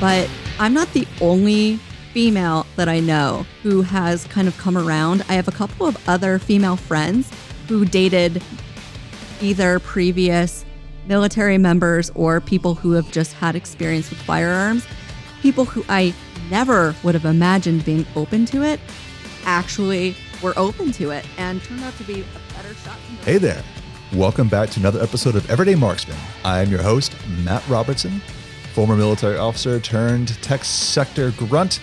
but I'm not the only female that I know who has kind of come around. I have a couple of other female friends who dated either previous military members or people who have just had experience with firearms. People who I never would have imagined being open to it actually were open to it and turned out to be a better shot. Hey there. Welcome back to another episode of Everyday Marksman. I am your host, Matt Robertson, former military officer turned tech sector grunt,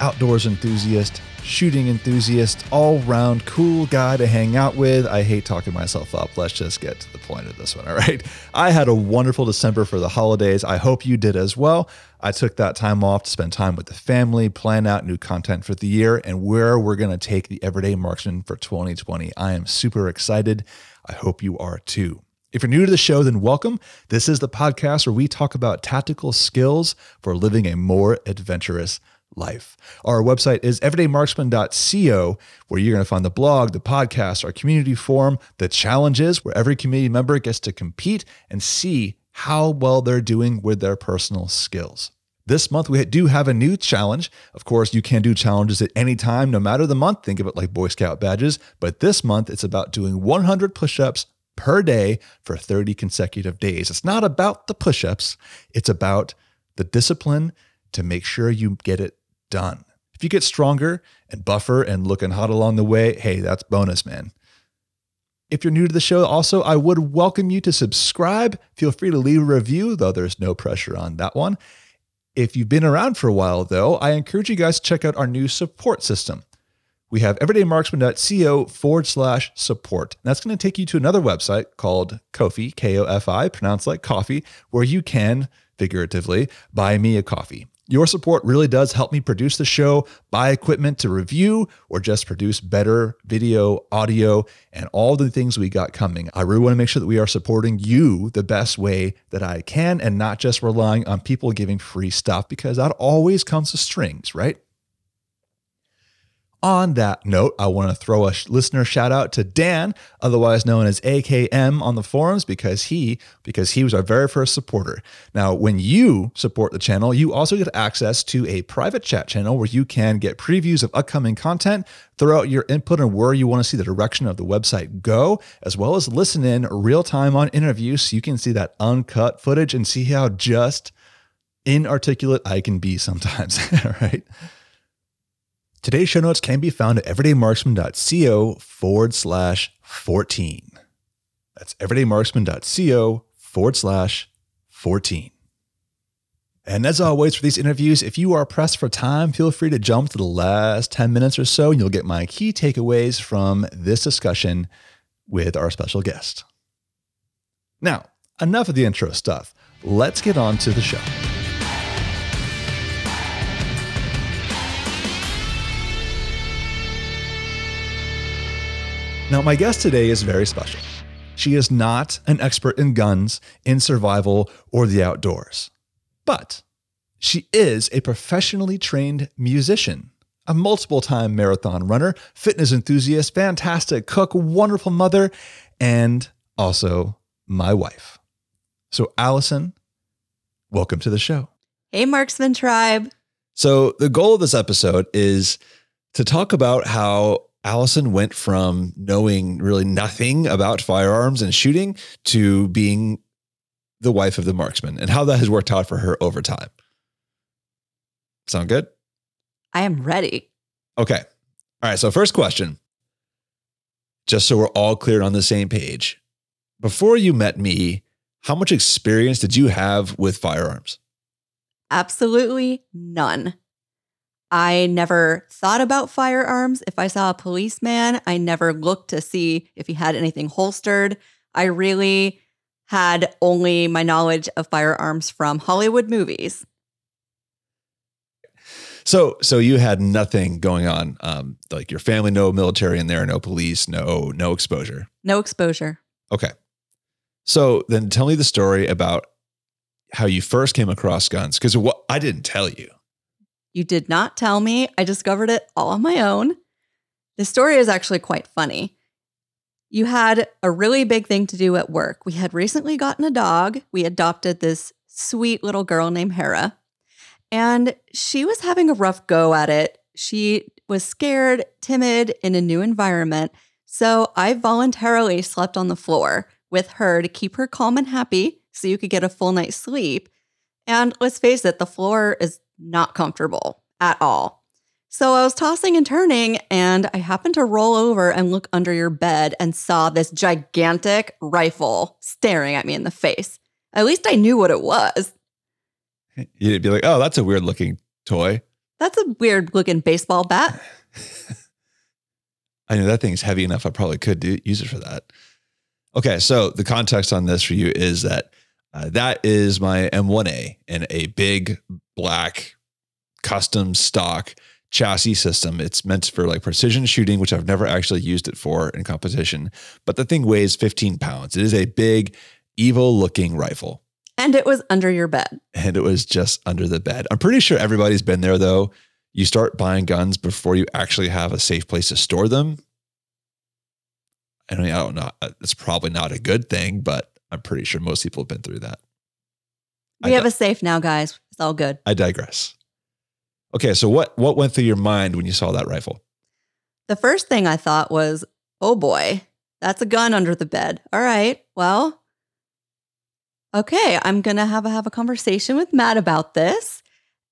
outdoors enthusiast, shooting enthusiast, all round cool guy to hang out with. I hate talking myself up. Let's just get to the point of this one, all right? I had a wonderful December for the holidays. I hope you did as well. I took that time off to spend time with the family, plan out new content for the year, and where we're going to take the Everyday Marksman for 2020. I am super excited. I hope you are too. If you're new to the show, then welcome. This is the podcast where we talk about tactical skills for living a more adventurous life. Our website is everydaymarksman.co, where you're going to find the blog, the podcast, our community forum, the challenges where every community member gets to compete and see how well they're doing with their personal skills. This month, we do have a new challenge. Of course, you can do challenges at any time, no matter the month. Think of it like Boy Scout badges. But this month, it's about doing 100 push ups per day for 30 consecutive days. It's not about the push ups, it's about the discipline to make sure you get it done. If you get stronger and buffer and looking hot along the way, hey, that's bonus, man. If you're new to the show, also, I would welcome you to subscribe. Feel free to leave a review, though there's no pressure on that one. If you've been around for a while, though, I encourage you guys to check out our new support system we have everydaymarksman.co forward slash support. That's going to take you to another website called Ko-fi, K O F I, pronounced like coffee, where you can, figuratively, buy me a coffee. Your support really does help me produce the show, buy equipment to review, or just produce better video, audio, and all the things we got coming. I really want to make sure that we are supporting you the best way that I can and not just relying on people giving free stuff because that always comes with strings, right? On that note, I want to throw a listener shout out to Dan, otherwise known as AKM on the forums because he because he was our very first supporter. Now, when you support the channel, you also get access to a private chat channel where you can get previews of upcoming content, throw out your input on where you want to see the direction of the website go, as well as listen in real time on interviews so you can see that uncut footage and see how just inarticulate I can be sometimes, right? Today's show notes can be found at everydaymarksman.co forward slash 14. That's everydaymarksman.co forward slash 14. And as always, for these interviews, if you are pressed for time, feel free to jump to the last 10 minutes or so, and you'll get my key takeaways from this discussion with our special guest. Now, enough of the intro stuff. Let's get on to the show. Now, my guest today is very special. She is not an expert in guns, in survival, or the outdoors, but she is a professionally trained musician, a multiple time marathon runner, fitness enthusiast, fantastic cook, wonderful mother, and also my wife. So, Allison, welcome to the show. Hey, Marksman Tribe. So, the goal of this episode is to talk about how Allison went from knowing really nothing about firearms and shooting to being the wife of the marksman and how that has worked out for her over time. Sound good? I am ready. Okay. All right. So, first question, just so we're all clear on the same page. Before you met me, how much experience did you have with firearms? Absolutely none. I never thought about firearms. If I saw a policeman, I never looked to see if he had anything holstered. I really had only my knowledge of firearms from Hollywood movies. So, so you had nothing going on, um, like your family, no military in there, no police, no, no exposure, no exposure. Okay. So then, tell me the story about how you first came across guns, because what I didn't tell you. You did not tell me. I discovered it all on my own. The story is actually quite funny. You had a really big thing to do at work. We had recently gotten a dog. We adopted this sweet little girl named Hera. And she was having a rough go at it. She was scared, timid in a new environment. So I voluntarily slept on the floor with her to keep her calm and happy so you could get a full night's sleep. And let's face it, the floor is not comfortable at all. So I was tossing and turning, and I happened to roll over and look under your bed and saw this gigantic rifle staring at me in the face. At least I knew what it was. You'd be like, oh, that's a weird looking toy. That's a weird looking baseball bat. I know that thing's heavy enough. I probably could do, use it for that. Okay, so the context on this for you is that uh, that is my M1A in a big black custom stock chassis system. It's meant for like precision shooting, which I've never actually used it for in competition. But the thing weighs 15 pounds. It is a big, evil looking rifle. And it was under your bed. And it was just under the bed. I'm pretty sure everybody's been there though. You start buying guns before you actually have a safe place to store them. I mean, I don't know. Uh, it's probably not a good thing, but I'm pretty sure most people have been through that. We I have a safe now, guys. It's all good. I digress. Okay, so what what went through your mind when you saw that rifle? The first thing I thought was, "Oh boy, that's a gun under the bed." All right. Well, okay, I'm going to have a, have a conversation with Matt about this.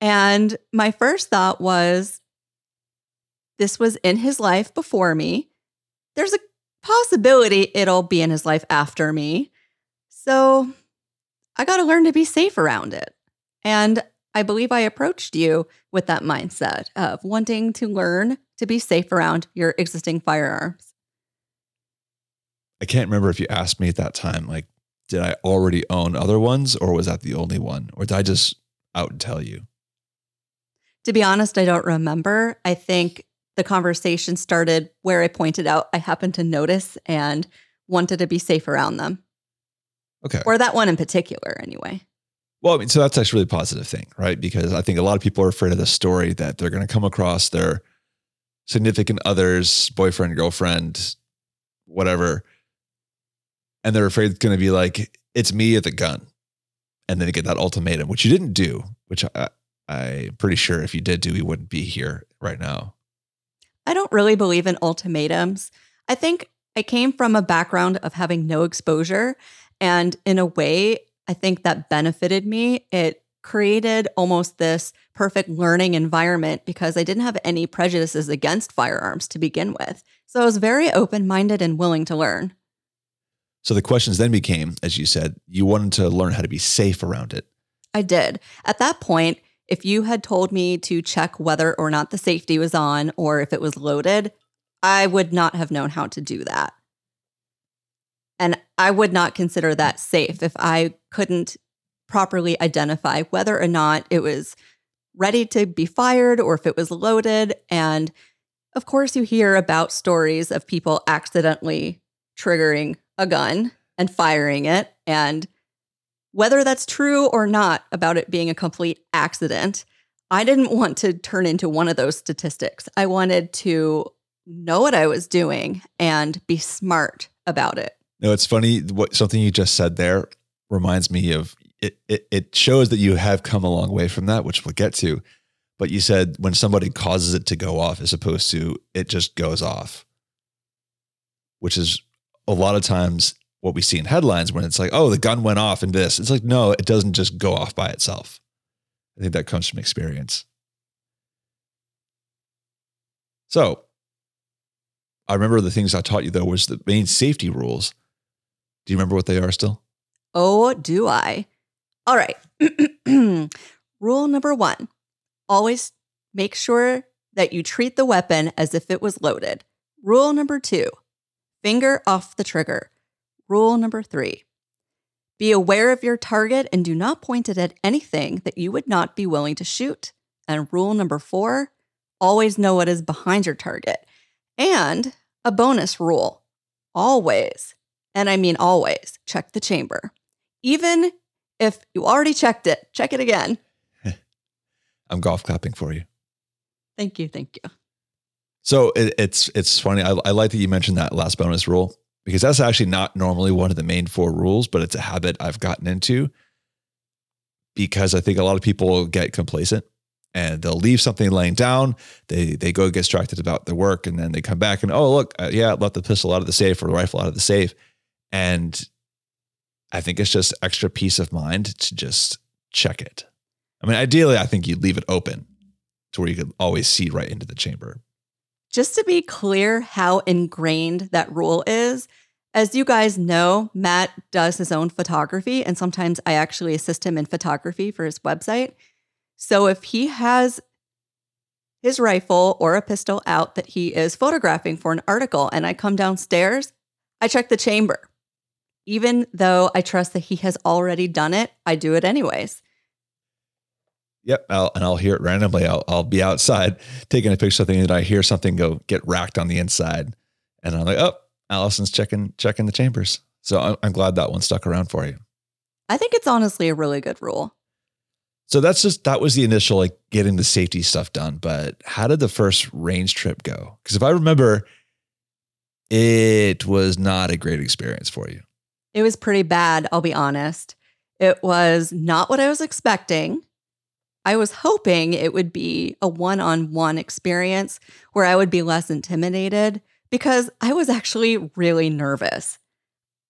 And my first thought was this was in his life before me. There's a possibility it'll be in his life after me. So, I got to learn to be safe around it. And I believe I approached you with that mindset of wanting to learn to be safe around your existing firearms. I can't remember if you asked me at that time, like, did I already own other ones or was that the only one? Or did I just out and tell you? To be honest, I don't remember. I think the conversation started where I pointed out I happened to notice and wanted to be safe around them. Okay. Or that one in particular, anyway. Well, I mean, so that's actually a really positive thing, right? Because I think a lot of people are afraid of the story that they're going to come across their significant others, boyfriend, girlfriend, whatever, and they're afraid it's going to be like, it's me at the gun. And then they get that ultimatum, which you didn't do, which I, I'm pretty sure if you did do, we wouldn't be here right now. I don't really believe in ultimatums. I think I came from a background of having no exposure. And in a way, I think that benefited me. It created almost this perfect learning environment because I didn't have any prejudices against firearms to begin with. So I was very open minded and willing to learn. So the questions then became, as you said, you wanted to learn how to be safe around it. I did. At that point, if you had told me to check whether or not the safety was on or if it was loaded, I would not have known how to do that. I would not consider that safe if I couldn't properly identify whether or not it was ready to be fired or if it was loaded. And of course, you hear about stories of people accidentally triggering a gun and firing it. And whether that's true or not about it being a complete accident, I didn't want to turn into one of those statistics. I wanted to know what I was doing and be smart about it. No, it's funny. What something you just said there reminds me of it, it. It shows that you have come a long way from that, which we'll get to. But you said when somebody causes it to go off, as opposed to it just goes off, which is a lot of times what we see in headlines when it's like, oh, the gun went off and this. It's like, no, it doesn't just go off by itself. I think that comes from experience. So I remember the things I taught you though was the main safety rules do you remember what they are still? Oh, do I? All right. Rule number one always make sure that you treat the weapon as if it was loaded. Rule number two finger off the trigger. Rule number three be aware of your target and do not point it at anything that you would not be willing to shoot. And rule number four always know what is behind your target. And a bonus rule always and I mean always, check the chamber. Even if you already checked it, check it again. I'm golf clapping for you. Thank you. Thank you. So it, it's it's funny. I, I like that you mentioned that last bonus rule because that's actually not normally one of the main four rules, but it's a habit I've gotten into because I think a lot of people get complacent and they'll leave something laying down. They they go get distracted about their work, and then they come back and oh look, uh, yeah, I left the pistol out of the safe or the rifle out of the safe, and I think it's just extra peace of mind to just check it. I mean, ideally, I think you'd leave it open to where you could always see right into the chamber. Just to be clear how ingrained that rule is, as you guys know, Matt does his own photography, and sometimes I actually assist him in photography for his website. So if he has his rifle or a pistol out that he is photographing for an article and I come downstairs, I check the chamber. Even though I trust that he has already done it, I do it anyways. Yep, I'll, and I'll hear it randomly. I'll, I'll be outside taking a picture of something, and I hear something go get racked on the inside, and I'm like, "Oh, Allison's checking checking the chambers." So I'm, I'm glad that one stuck around for you. I think it's honestly a really good rule. So that's just that was the initial like getting the safety stuff done. But how did the first range trip go? Because if I remember, it was not a great experience for you. It was pretty bad, I'll be honest. It was not what I was expecting. I was hoping it would be a one on one experience where I would be less intimidated because I was actually really nervous.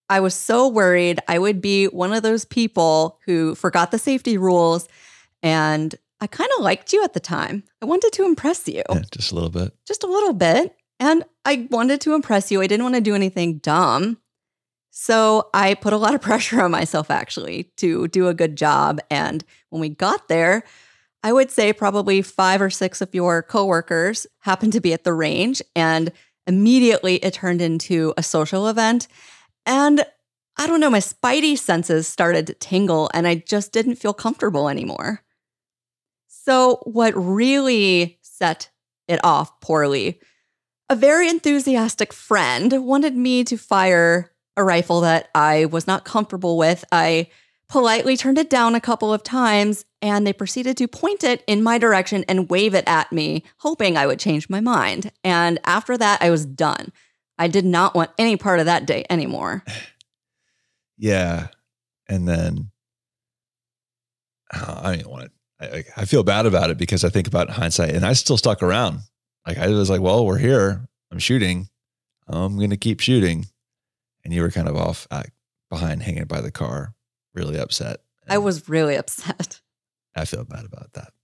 I was so worried I would be one of those people who forgot the safety rules. And I kind of liked you at the time. I wanted to impress you. Yeah, just a little bit. Just a little bit. And I wanted to impress you. I didn't want to do anything dumb. So I put a lot of pressure on myself actually to do a good job. And when we got there, I would say probably five or six of your coworkers happened to be at the range. And immediately it turned into a social event. And I don't know, my spidey senses started to tingle and I just didn't feel comfortable anymore. So, what really set it off poorly, a very enthusiastic friend wanted me to fire a rifle that I was not comfortable with. I politely turned it down a couple of times and they proceeded to point it in my direction and wave it at me, hoping I would change my mind. And after that, I was done. I did not want any part of that day anymore. Yeah. And then uh, I mean, want to, I, I feel bad about it because I think about hindsight and I still stuck around. Like I was like, well, we're here. I'm shooting. I'm going to keep shooting. And you were kind of off uh, behind hanging by the car, really upset. I was really upset. I feel bad about that.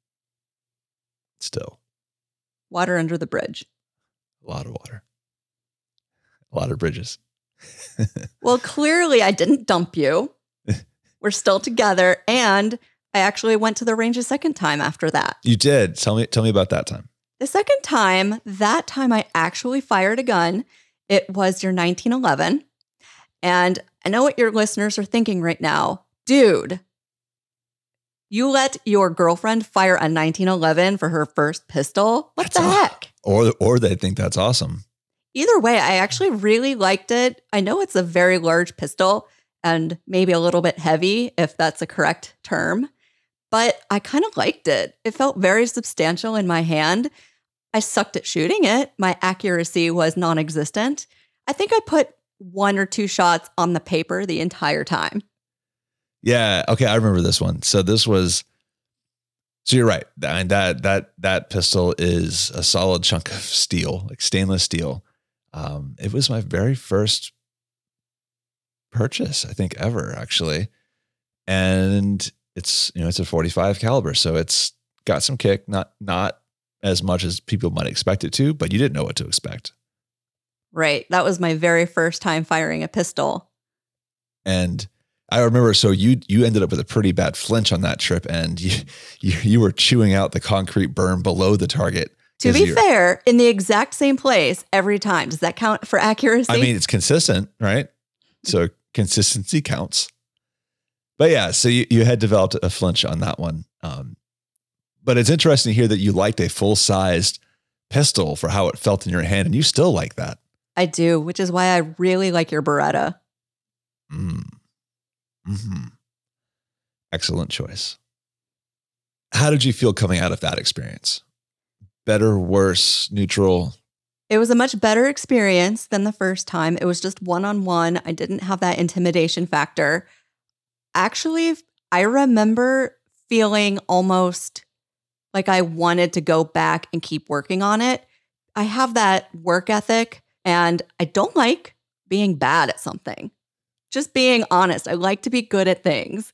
Still. Water under the bridge. A lot of water. A lot of bridges. well, clearly I didn't dump you. We're still together. And I actually went to the range a second time after that. You did. Tell me tell me about that time. The second time, that time I actually fired a gun. It was your 1911. And I know what your listeners are thinking right now. Dude, you let your girlfriend fire a 1911 for her first pistol? What that's the heck? Or or they think that's awesome. Either way, I actually really liked it. I know it's a very large pistol and maybe a little bit heavy if that's a correct term, but I kind of liked it. It felt very substantial in my hand. I sucked at shooting it. My accuracy was non-existent. I think I put one or two shots on the paper the entire time. Yeah. Okay. I remember this one. So this was. So you're right. That that that that pistol is a solid chunk of steel, like stainless steel. Um, it was my very first purchase, I think, ever actually, and it's you know it's a 45 caliber, so it's got some kick. Not not as much as people might expect it to, but you didn't know what to expect. Right. That was my very first time firing a pistol. And I remember so you you ended up with a pretty bad flinch on that trip and you you, you were chewing out the concrete berm below the target. To be fair, in the exact same place every time. Does that count for accuracy? I mean, it's consistent, right? So consistency counts. But yeah, so you, you had developed a flinch on that one. Um, but it's interesting to hear that you liked a full sized pistol for how it felt in your hand, and you still like that. I do, which is why I really like your Beretta. Mm. Mm-hmm. Excellent choice. How did you feel coming out of that experience? Better, worse, neutral? It was a much better experience than the first time. It was just one on one. I didn't have that intimidation factor. Actually, I remember feeling almost like I wanted to go back and keep working on it. I have that work ethic and I don't like being bad at something. Just being honest, I like to be good at things.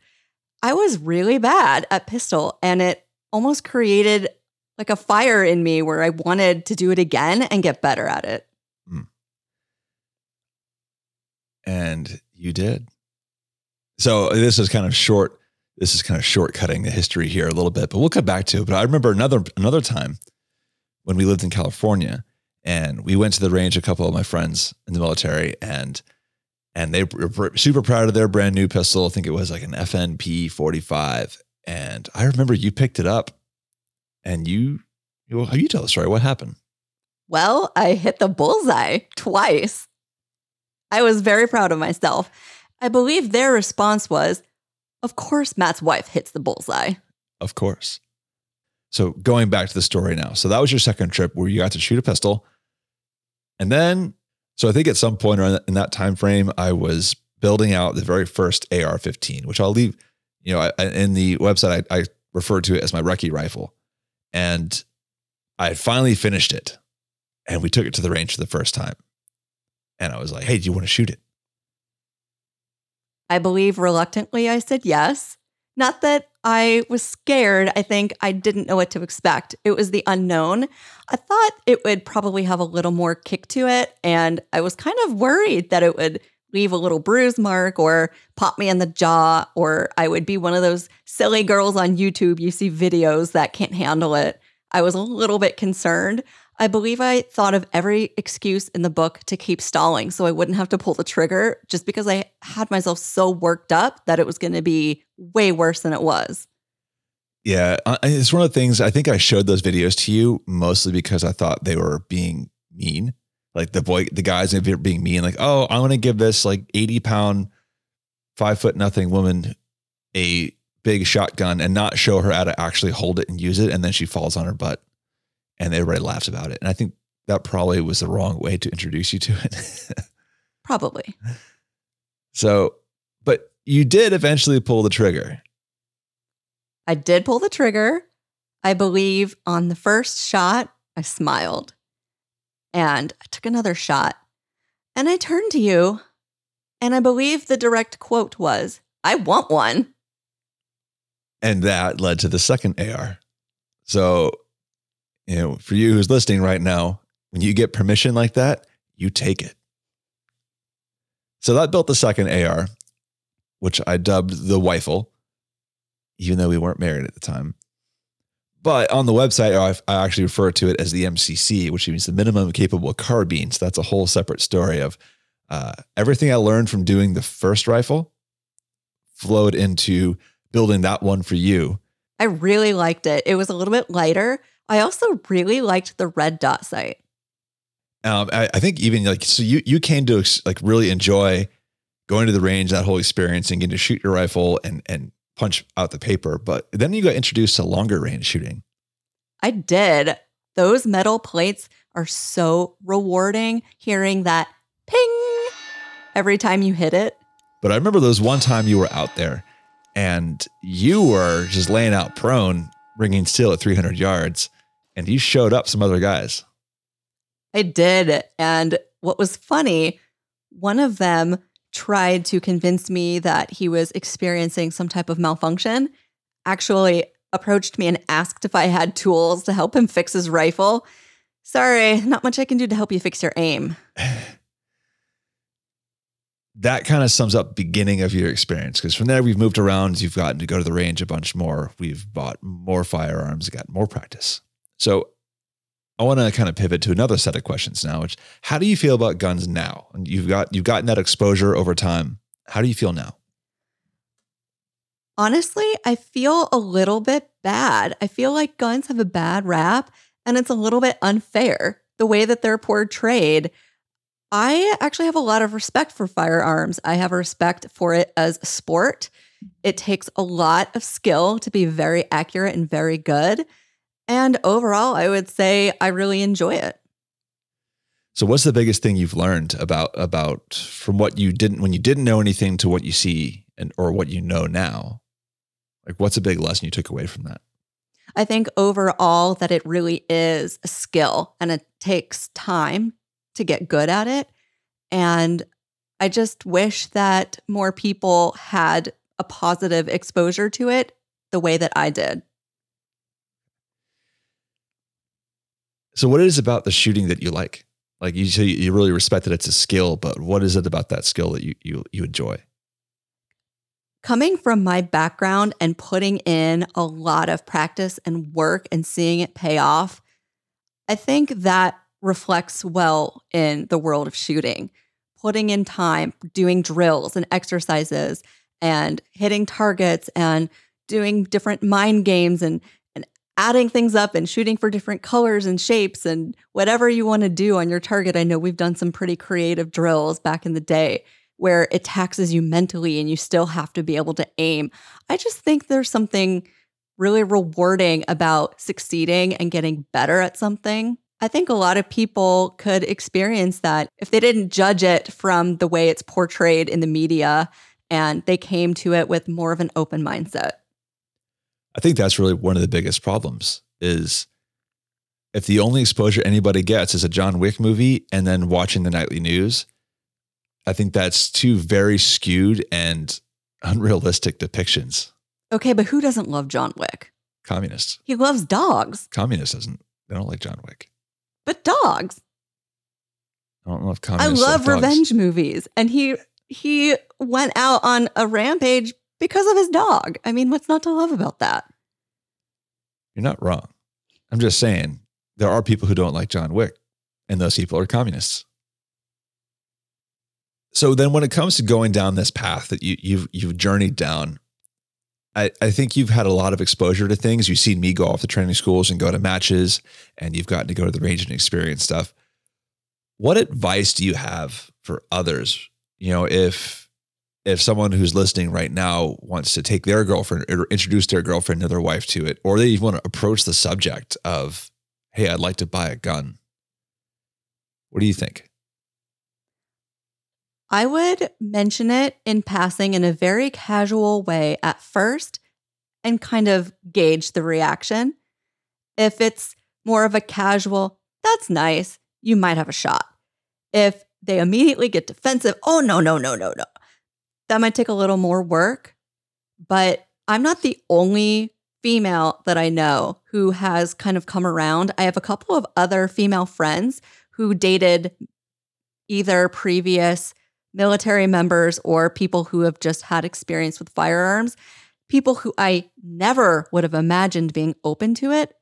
I was really bad at pistol and it almost created like a fire in me where I wanted to do it again and get better at it. Mm. And you did. So this is kind of short. This is kind of shortcutting the history here a little bit, but we'll come back to it. But I remember another another time when we lived in California and we went to the range, a couple of my friends in the military, and and they were super proud of their brand new pistol. I think it was like an FNP 45. And I remember you picked it up and you, you, you tell the story. What happened? Well, I hit the bullseye twice. I was very proud of myself. I believe their response was, Of course, Matt's wife hits the bullseye. Of course. So going back to the story now. So that was your second trip where you got to shoot a pistol. And then, so I think at some point in that time frame, I was building out the very first AR-15, which I'll leave, you know, in the website, I, I refer to it as my recce rifle. And I had finally finished it. And we took it to the range for the first time. And I was like, hey, do you want to shoot it? I believe reluctantly I said yes. Not that I was scared. I think I didn't know what to expect. It was the unknown. I thought it would probably have a little more kick to it. And I was kind of worried that it would leave a little bruise mark or pop me in the jaw, or I would be one of those silly girls on YouTube. You see videos that can't handle it. I was a little bit concerned. I believe I thought of every excuse in the book to keep stalling so I wouldn't have to pull the trigger just because I had myself so worked up that it was going to be way worse than it was. Yeah, it's one of the things I think I showed those videos to you mostly because I thought they were being mean. Like the boy, the guys being mean, like, oh, I'm going to give this like 80 pound, five foot nothing woman a big shotgun and not show her how to actually hold it and use it. And then she falls on her butt and everybody laughs about it. And I think that probably was the wrong way to introduce you to it. probably. So, but you did eventually pull the trigger. I did pull the trigger. I believe on the first shot, I smiled and I took another shot. And I turned to you, and I believe the direct quote was, I want one. And that led to the second AR. So you know, for you who's listening right now, when you get permission like that, you take it. So that built the second AR, which I dubbed the Weifel, even though we weren't married at the time. But on the website, I actually refer to it as the MCC, which means the minimum capable carbine. So that's a whole separate story of uh, everything I learned from doing the first rifle flowed into building that one for you. I really liked it. It was a little bit lighter, I also really liked the red dot sight. Um, I, I, think even like so you you came to like really enjoy going to the range, that whole experience, and getting to shoot your rifle and and punch out the paper. But then you got introduced to longer range shooting. I did. Those metal plates are so rewarding. Hearing that ping every time you hit it. But I remember those one time you were out there and you were just laying out prone, ringing steel at 300 yards and you showed up some other guys. I did. And what was funny, one of them tried to convince me that he was experiencing some type of malfunction, actually approached me and asked if I had tools to help him fix his rifle. Sorry, not much I can do to help you fix your aim. that kind of sums up beginning of your experience because from there we've moved around you've gotten to go to the range a bunch more we've bought more firearms got more practice so I want to kind of pivot to another set of questions now, which how do you feel about guns now? And you've got you've gotten that exposure over time. How do you feel now? Honestly, I feel a little bit bad. I feel like guns have a bad rap and it's a little bit unfair the way that they're portrayed. I actually have a lot of respect for firearms. I have respect for it as a sport. It takes a lot of skill to be very accurate and very good. And overall, I would say I really enjoy it. So what's the biggest thing you've learned about about from what you didn't when you didn't know anything to what you see and or what you know now? Like, what's a big lesson you took away from that? I think overall that it really is a skill and it takes time to get good at it. And I just wish that more people had a positive exposure to it the way that I did. So, what is about the shooting that you like? Like you say, you really respect that it's a skill, but what is it about that skill that you you you enjoy? Coming from my background and putting in a lot of practice and work and seeing it pay off, I think that reflects well in the world of shooting. Putting in time, doing drills and exercises, and hitting targets and doing different mind games and and adding things up and shooting for different colors and shapes and whatever you want to do on your target. I know we've done some pretty creative drills back in the day where it taxes you mentally and you still have to be able to aim. I just think there's something really rewarding about succeeding and getting better at something. I think a lot of people could experience that if they didn't judge it from the way it's portrayed in the media and they came to it with more of an open mindset. I think that's really one of the biggest problems is if the only exposure anybody gets is a John Wick movie and then watching the nightly news, I think that's two very skewed and unrealistic depictions. Okay, but who doesn't love John Wick? Communists. He loves dogs. Communists doesn't. They don't like John Wick. But dogs. I don't know if I communists. love like dogs. revenge movies. And he he went out on a rampage because of his dog. I mean, what's not to love about that? You're not wrong. I'm just saying there are people who don't like John Wick, and those people are communists. So then, when it comes to going down this path that you, you've you've journeyed down, I, I think you've had a lot of exposure to things. You've seen me go off to training schools and go to matches, and you've gotten to go to the range and experience stuff. What advice do you have for others? You know, if if someone who's listening right now wants to take their girlfriend or introduce their girlfriend or their wife to it, or they even want to approach the subject of, hey, I'd like to buy a gun. What do you think? I would mention it in passing in a very casual way at first and kind of gauge the reaction. If it's more of a casual, that's nice, you might have a shot. If they immediately get defensive, oh, no, no, no, no, no, that might take a little more work. But I'm not the only female that I know who has kind of come around. I have a couple of other female friends who dated either previous military members or people who have just had experience with firearms, people who I never would have imagined being open to it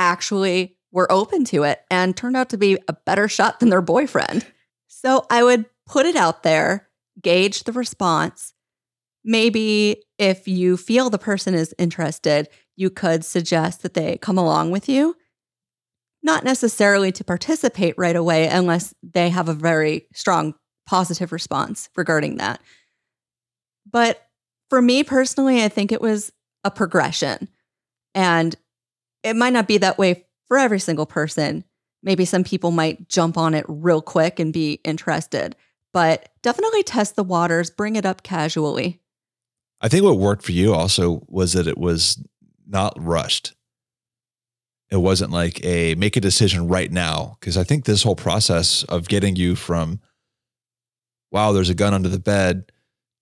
actually were open to it and turned out to be a better shot than their boyfriend. So I would put it out there, gauge the response. Maybe if you feel the person is interested, you could suggest that they come along with you. Not necessarily to participate right away unless they have a very strong positive response regarding that. But for me personally, I think it was a progression. And it might not be that way for every single person. Maybe some people might jump on it real quick and be interested, but definitely test the waters, bring it up casually. I think what worked for you also was that it was not rushed. It wasn't like a make a decision right now. Cause I think this whole process of getting you from, wow, there's a gun under the bed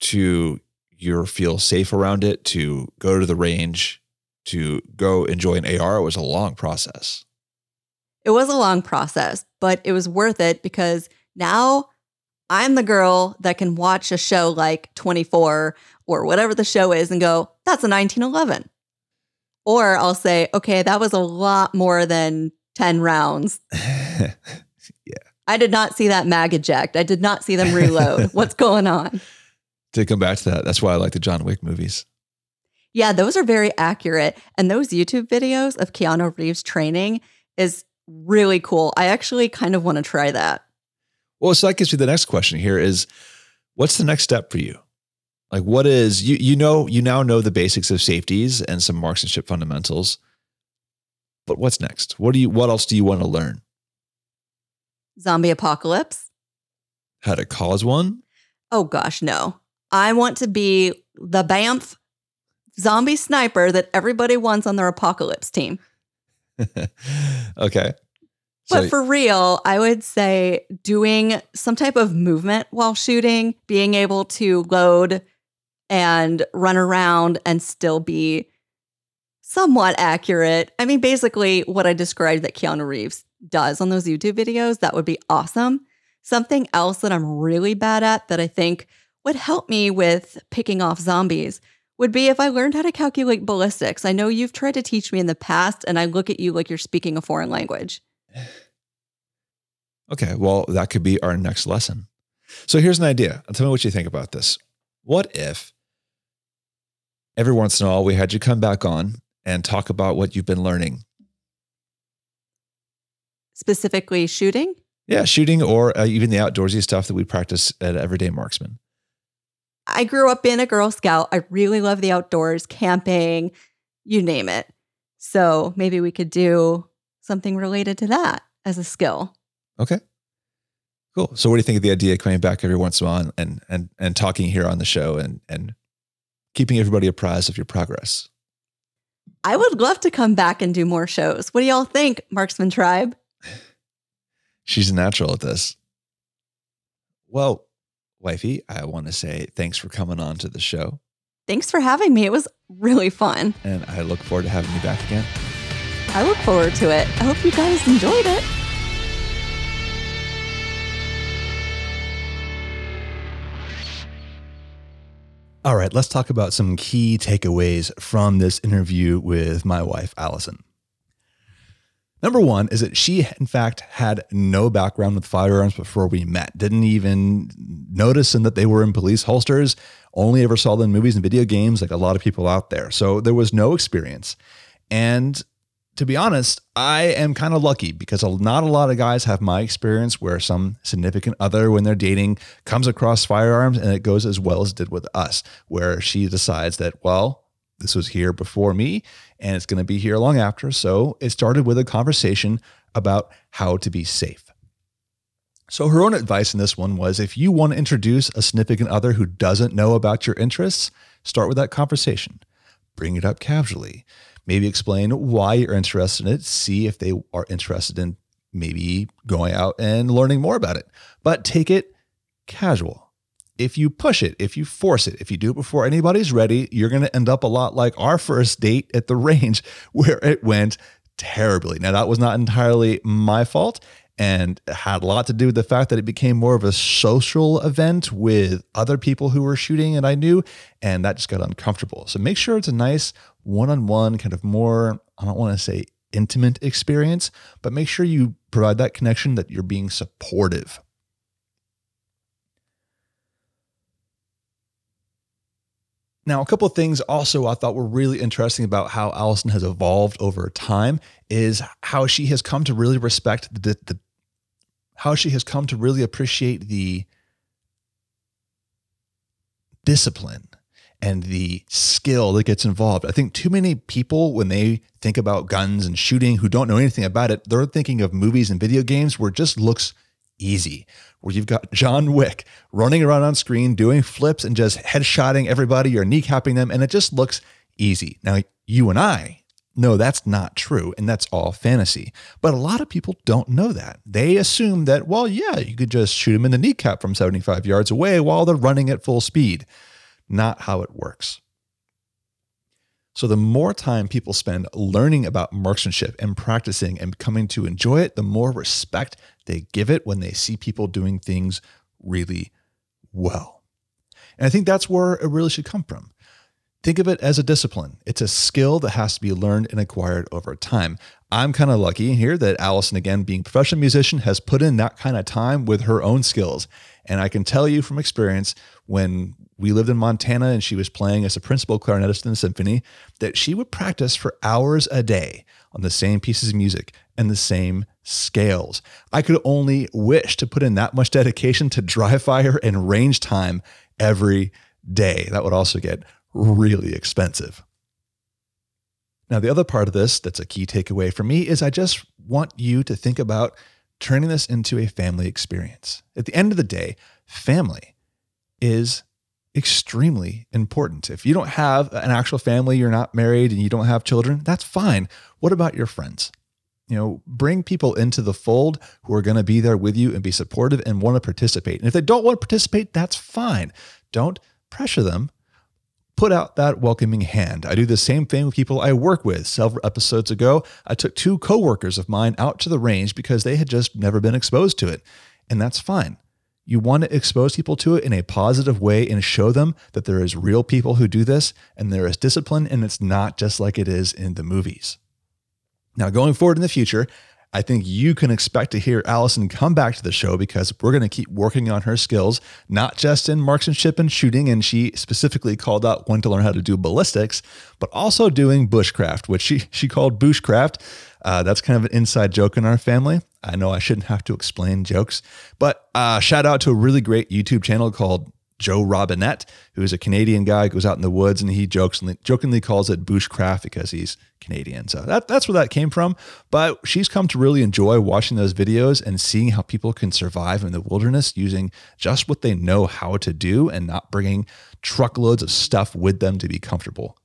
to you feel safe around it, to go to the range, to go enjoy an AR, it was a long process. It was a long process, but it was worth it because now I'm the girl that can watch a show like 24 or whatever the show is and go, that's a 1911. Or I'll say, okay, that was a lot more than 10 rounds. yeah. I did not see that mag eject. I did not see them reload. What's going on? To come back to that, that's why I like the John Wick movies. Yeah, those are very accurate. And those YouTube videos of Keanu Reeves training is really cool. I actually kind of want to try that. Well, so that gets me the next question here is what's the next step for you? Like what is you you know you now know the basics of safeties and some marksmanship fundamentals. But what's next? What do you what else do you want to learn? Zombie apocalypse? How to cause one? Oh gosh, no. I want to be the BAMF zombie sniper that everybody wants on their apocalypse team. okay. But for real, I would say doing some type of movement while shooting, being able to load and run around and still be somewhat accurate. I mean, basically, what I described that Keanu Reeves does on those YouTube videos, that would be awesome. Something else that I'm really bad at that I think would help me with picking off zombies would be if I learned how to calculate ballistics. I know you've tried to teach me in the past, and I look at you like you're speaking a foreign language. Okay, well, that could be our next lesson. So here's an idea. Tell me what you think about this. What if every once in a while we had you come back on and talk about what you've been learning? Specifically, shooting? Yeah, shooting or uh, even the outdoorsy stuff that we practice at Everyday Marksman. I grew up being a Girl Scout. I really love the outdoors, camping, you name it. So maybe we could do something related to that as a skill. Okay. Cool. So what do you think of the idea of coming back every once in a while and and and talking here on the show and and keeping everybody apprised of your progress? I would love to come back and do more shows. What do y'all think, Marksman Tribe? She's a natural at this. Well, wifey, I want to say thanks for coming on to the show. Thanks for having me. It was really fun. And I look forward to having you back again. I look forward to it. I hope you guys enjoyed it. All right, let's talk about some key takeaways from this interview with my wife, Allison. Number one is that she, in fact, had no background with firearms before we met, didn't even notice and that they were in police holsters, only ever saw them in movies and video games, like a lot of people out there. So there was no experience. And to be honest, I am kind of lucky because not a lot of guys have my experience where some significant other, when they're dating, comes across firearms and it goes as well as it did with us, where she decides that, well, this was here before me and it's going to be here long after. So it started with a conversation about how to be safe. So her own advice in this one was if you want to introduce a significant other who doesn't know about your interests, start with that conversation. Bring it up casually maybe explain why you're interested in it, see if they are interested in maybe going out and learning more about it. But take it casual. If you push it, if you force it, if you do it before anybody's ready, you're going to end up a lot like our first date at the range where it went terribly. Now, that was not entirely my fault and had a lot to do with the fact that it became more of a social event with other people who were shooting and I knew, and that just got uncomfortable. So make sure it's a nice one on one, kind of more, I don't want to say intimate experience, but make sure you provide that connection that you're being supportive. Now, a couple of things also I thought were really interesting about how Allison has evolved over time is how she has come to really respect the, the how she has come to really appreciate the discipline and the skill that gets involved. I think too many people, when they think about guns and shooting who don't know anything about it, they're thinking of movies and video games where it just looks easy, where you've got John Wick running around on screen, doing flips and just headshotting everybody or kneecapping them, and it just looks easy. Now, you and I know that's not true, and that's all fantasy. But a lot of people don't know that. They assume that, well, yeah, you could just shoot them in the kneecap from 75 yards away while they're running at full speed. Not how it works. So, the more time people spend learning about marksmanship and practicing and coming to enjoy it, the more respect they give it when they see people doing things really well. And I think that's where it really should come from. Think of it as a discipline. It's a skill that has to be learned and acquired over time. I'm kind of lucky here that Allison, again, being a professional musician, has put in that kind of time with her own skills. And I can tell you from experience, when we lived in Montana and she was playing as a principal clarinetist in the symphony, that she would practice for hours a day on the same pieces of music and the same scales. I could only wish to put in that much dedication to dry fire and range time every day. That would also get really expensive. Now, the other part of this that's a key takeaway for me is I just want you to think about turning this into a family experience. At the end of the day, family is extremely important. If you don't have an actual family, you're not married, and you don't have children, that's fine. What about your friends? You know, bring people into the fold who are going to be there with you and be supportive and want to participate. And if they don't want to participate, that's fine. Don't pressure them. Put out that welcoming hand. I do the same thing with people I work with. Several episodes ago, I took two coworkers of mine out to the range because they had just never been exposed to it. And that's fine. You want to expose people to it in a positive way and show them that there is real people who do this and there is discipline and it's not just like it is in the movies. Now, going forward in the future, I think you can expect to hear Allison come back to the show because we're going to keep working on her skills, not just in marksmanship and shooting. And she specifically called out when to learn how to do ballistics, but also doing bushcraft, which she, she called bushcraft. Uh, that's kind of an inside joke in our family. I know I shouldn't have to explain jokes, but uh, shout out to a really great YouTube channel called Joe Robinet, who's a Canadian guy, goes out in the woods and he jokingly, jokingly calls it bushcraft because he's Canadian. So that, that's where that came from. But she's come to really enjoy watching those videos and seeing how people can survive in the wilderness using just what they know how to do and not bringing truckloads of stuff with them to be comfortable.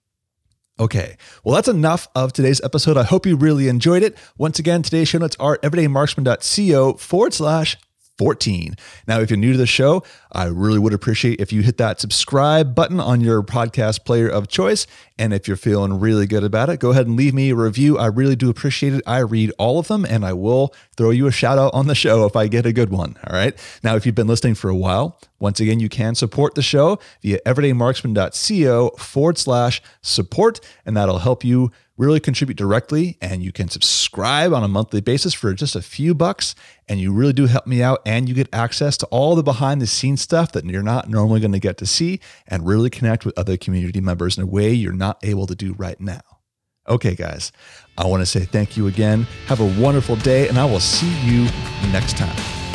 Okay, well, that's enough of today's episode. I hope you really enjoyed it. Once again, today's show notes are everydaymarksman.co forward slash 14. Now, if you're new to the show, I really would appreciate if you hit that subscribe button on your podcast player of choice. And if you're feeling really good about it, go ahead and leave me a review. I really do appreciate it. I read all of them and I will throw you a shout out on the show if I get a good one. All right. Now, if you've been listening for a while, once again, you can support the show via everydaymarksman.co forward slash support, and that'll help you really contribute directly and you can subscribe on a monthly basis for just a few bucks and you really do help me out and you get access to all the behind the scenes stuff that you're not normally going to get to see and really connect with other community members in a way you're not able to do right now. Okay guys, I want to say thank you again. Have a wonderful day and I will see you next time.